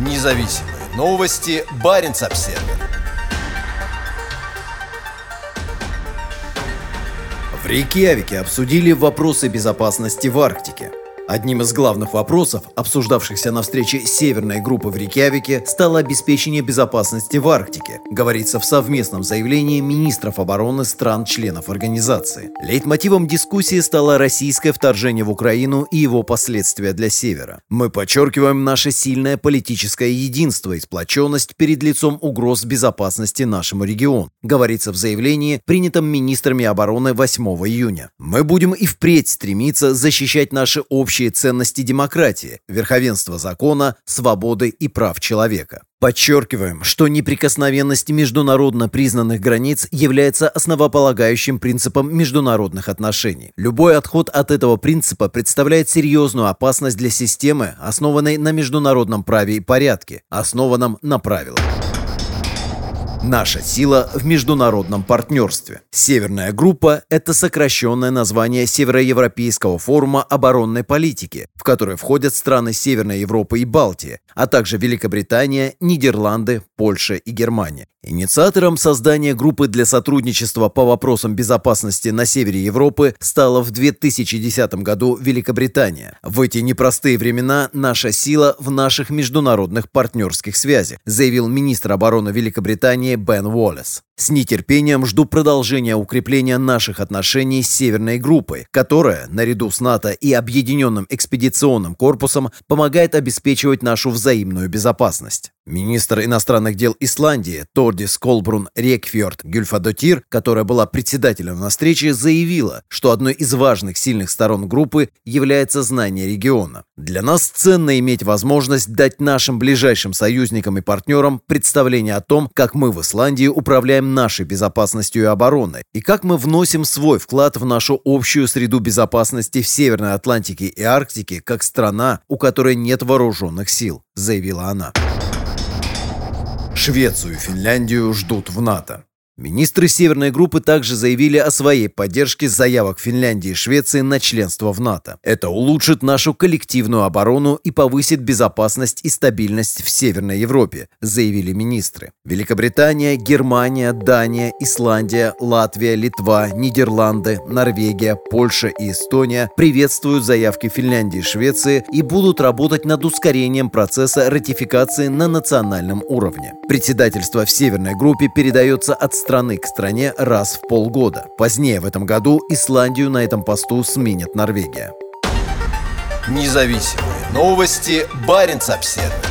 Независимые новости. Барин обсерва В Рейкьявике обсудили вопросы безопасности в Арктике. Одним из главных вопросов, обсуждавшихся на встрече Северной группы в Рейкьявике, стало обеспечение безопасности в Арктике, говорится в совместном заявлении министров обороны стран-членов организации. Лейтмотивом дискуссии стало российское вторжение в Украину и его последствия для Севера. Мы подчеркиваем наше сильное политическое единство и сплоченность перед лицом угроз безопасности нашему региону, говорится в заявлении, принятом министрами обороны 8 июня. Мы будем и впредь стремиться защищать наши общие общие ценности демократии, верховенства закона, свободы и прав человека. Подчеркиваем, что неприкосновенность международно признанных границ является основополагающим принципом международных отношений. Любой отход от этого принципа представляет серьезную опасность для системы, основанной на международном праве и порядке, основанном на правилах. Наша сила в международном партнерстве. Северная группа – это сокращенное название Североевропейского форума оборонной политики, в который входят страны Северной Европы и Балтии, а также Великобритания, Нидерланды, Польша и Германия. Инициатором создания группы для сотрудничества по вопросам безопасности на севере Европы стала в 2010 году Великобритания. В эти непростые времена наша сила в наших международных партнерских связях, заявил министр обороны Великобритании Бен Уоллес. С нетерпением жду продолжения укрепления наших отношений с Северной группой, которая, наряду с НАТО и Объединенным экспедиционным корпусом, помогает обеспечивать нашу взаимную безопасность. Министр иностранных дел Исландии Тордис Колбрун Рекфьорд Гюльфадотир, которая была председателем на встрече, заявила, что одной из важных сильных сторон группы является знание региона. Для нас ценно иметь возможность дать нашим ближайшим союзникам и партнерам представление о том, как мы в Исландии управляем нашей безопасностью и обороной, и как мы вносим свой вклад в нашу общую среду безопасности в Северной Атлантике и Арктике как страна, у которой нет вооруженных сил, заявила она. Швецию и Финляндию ждут в НАТО. Министры Северной группы также заявили о своей поддержке заявок Финляндии и Швеции на членство в НАТО. Это улучшит нашу коллективную оборону и повысит безопасность и стабильность в Северной Европе, заявили министры. Великобритания, Германия, Дания, Исландия, Латвия, Литва, Нидерланды, Норвегия, Польша и Эстония приветствуют заявки Финляндии и Швеции и будут работать над ускорением процесса ратификации на национальном уровне. Председательство в Северной группе передается от страны к стране раз в полгода. Позднее в этом году Исландию на этом посту сменит Норвегия. Независимые новости. Барин обседный.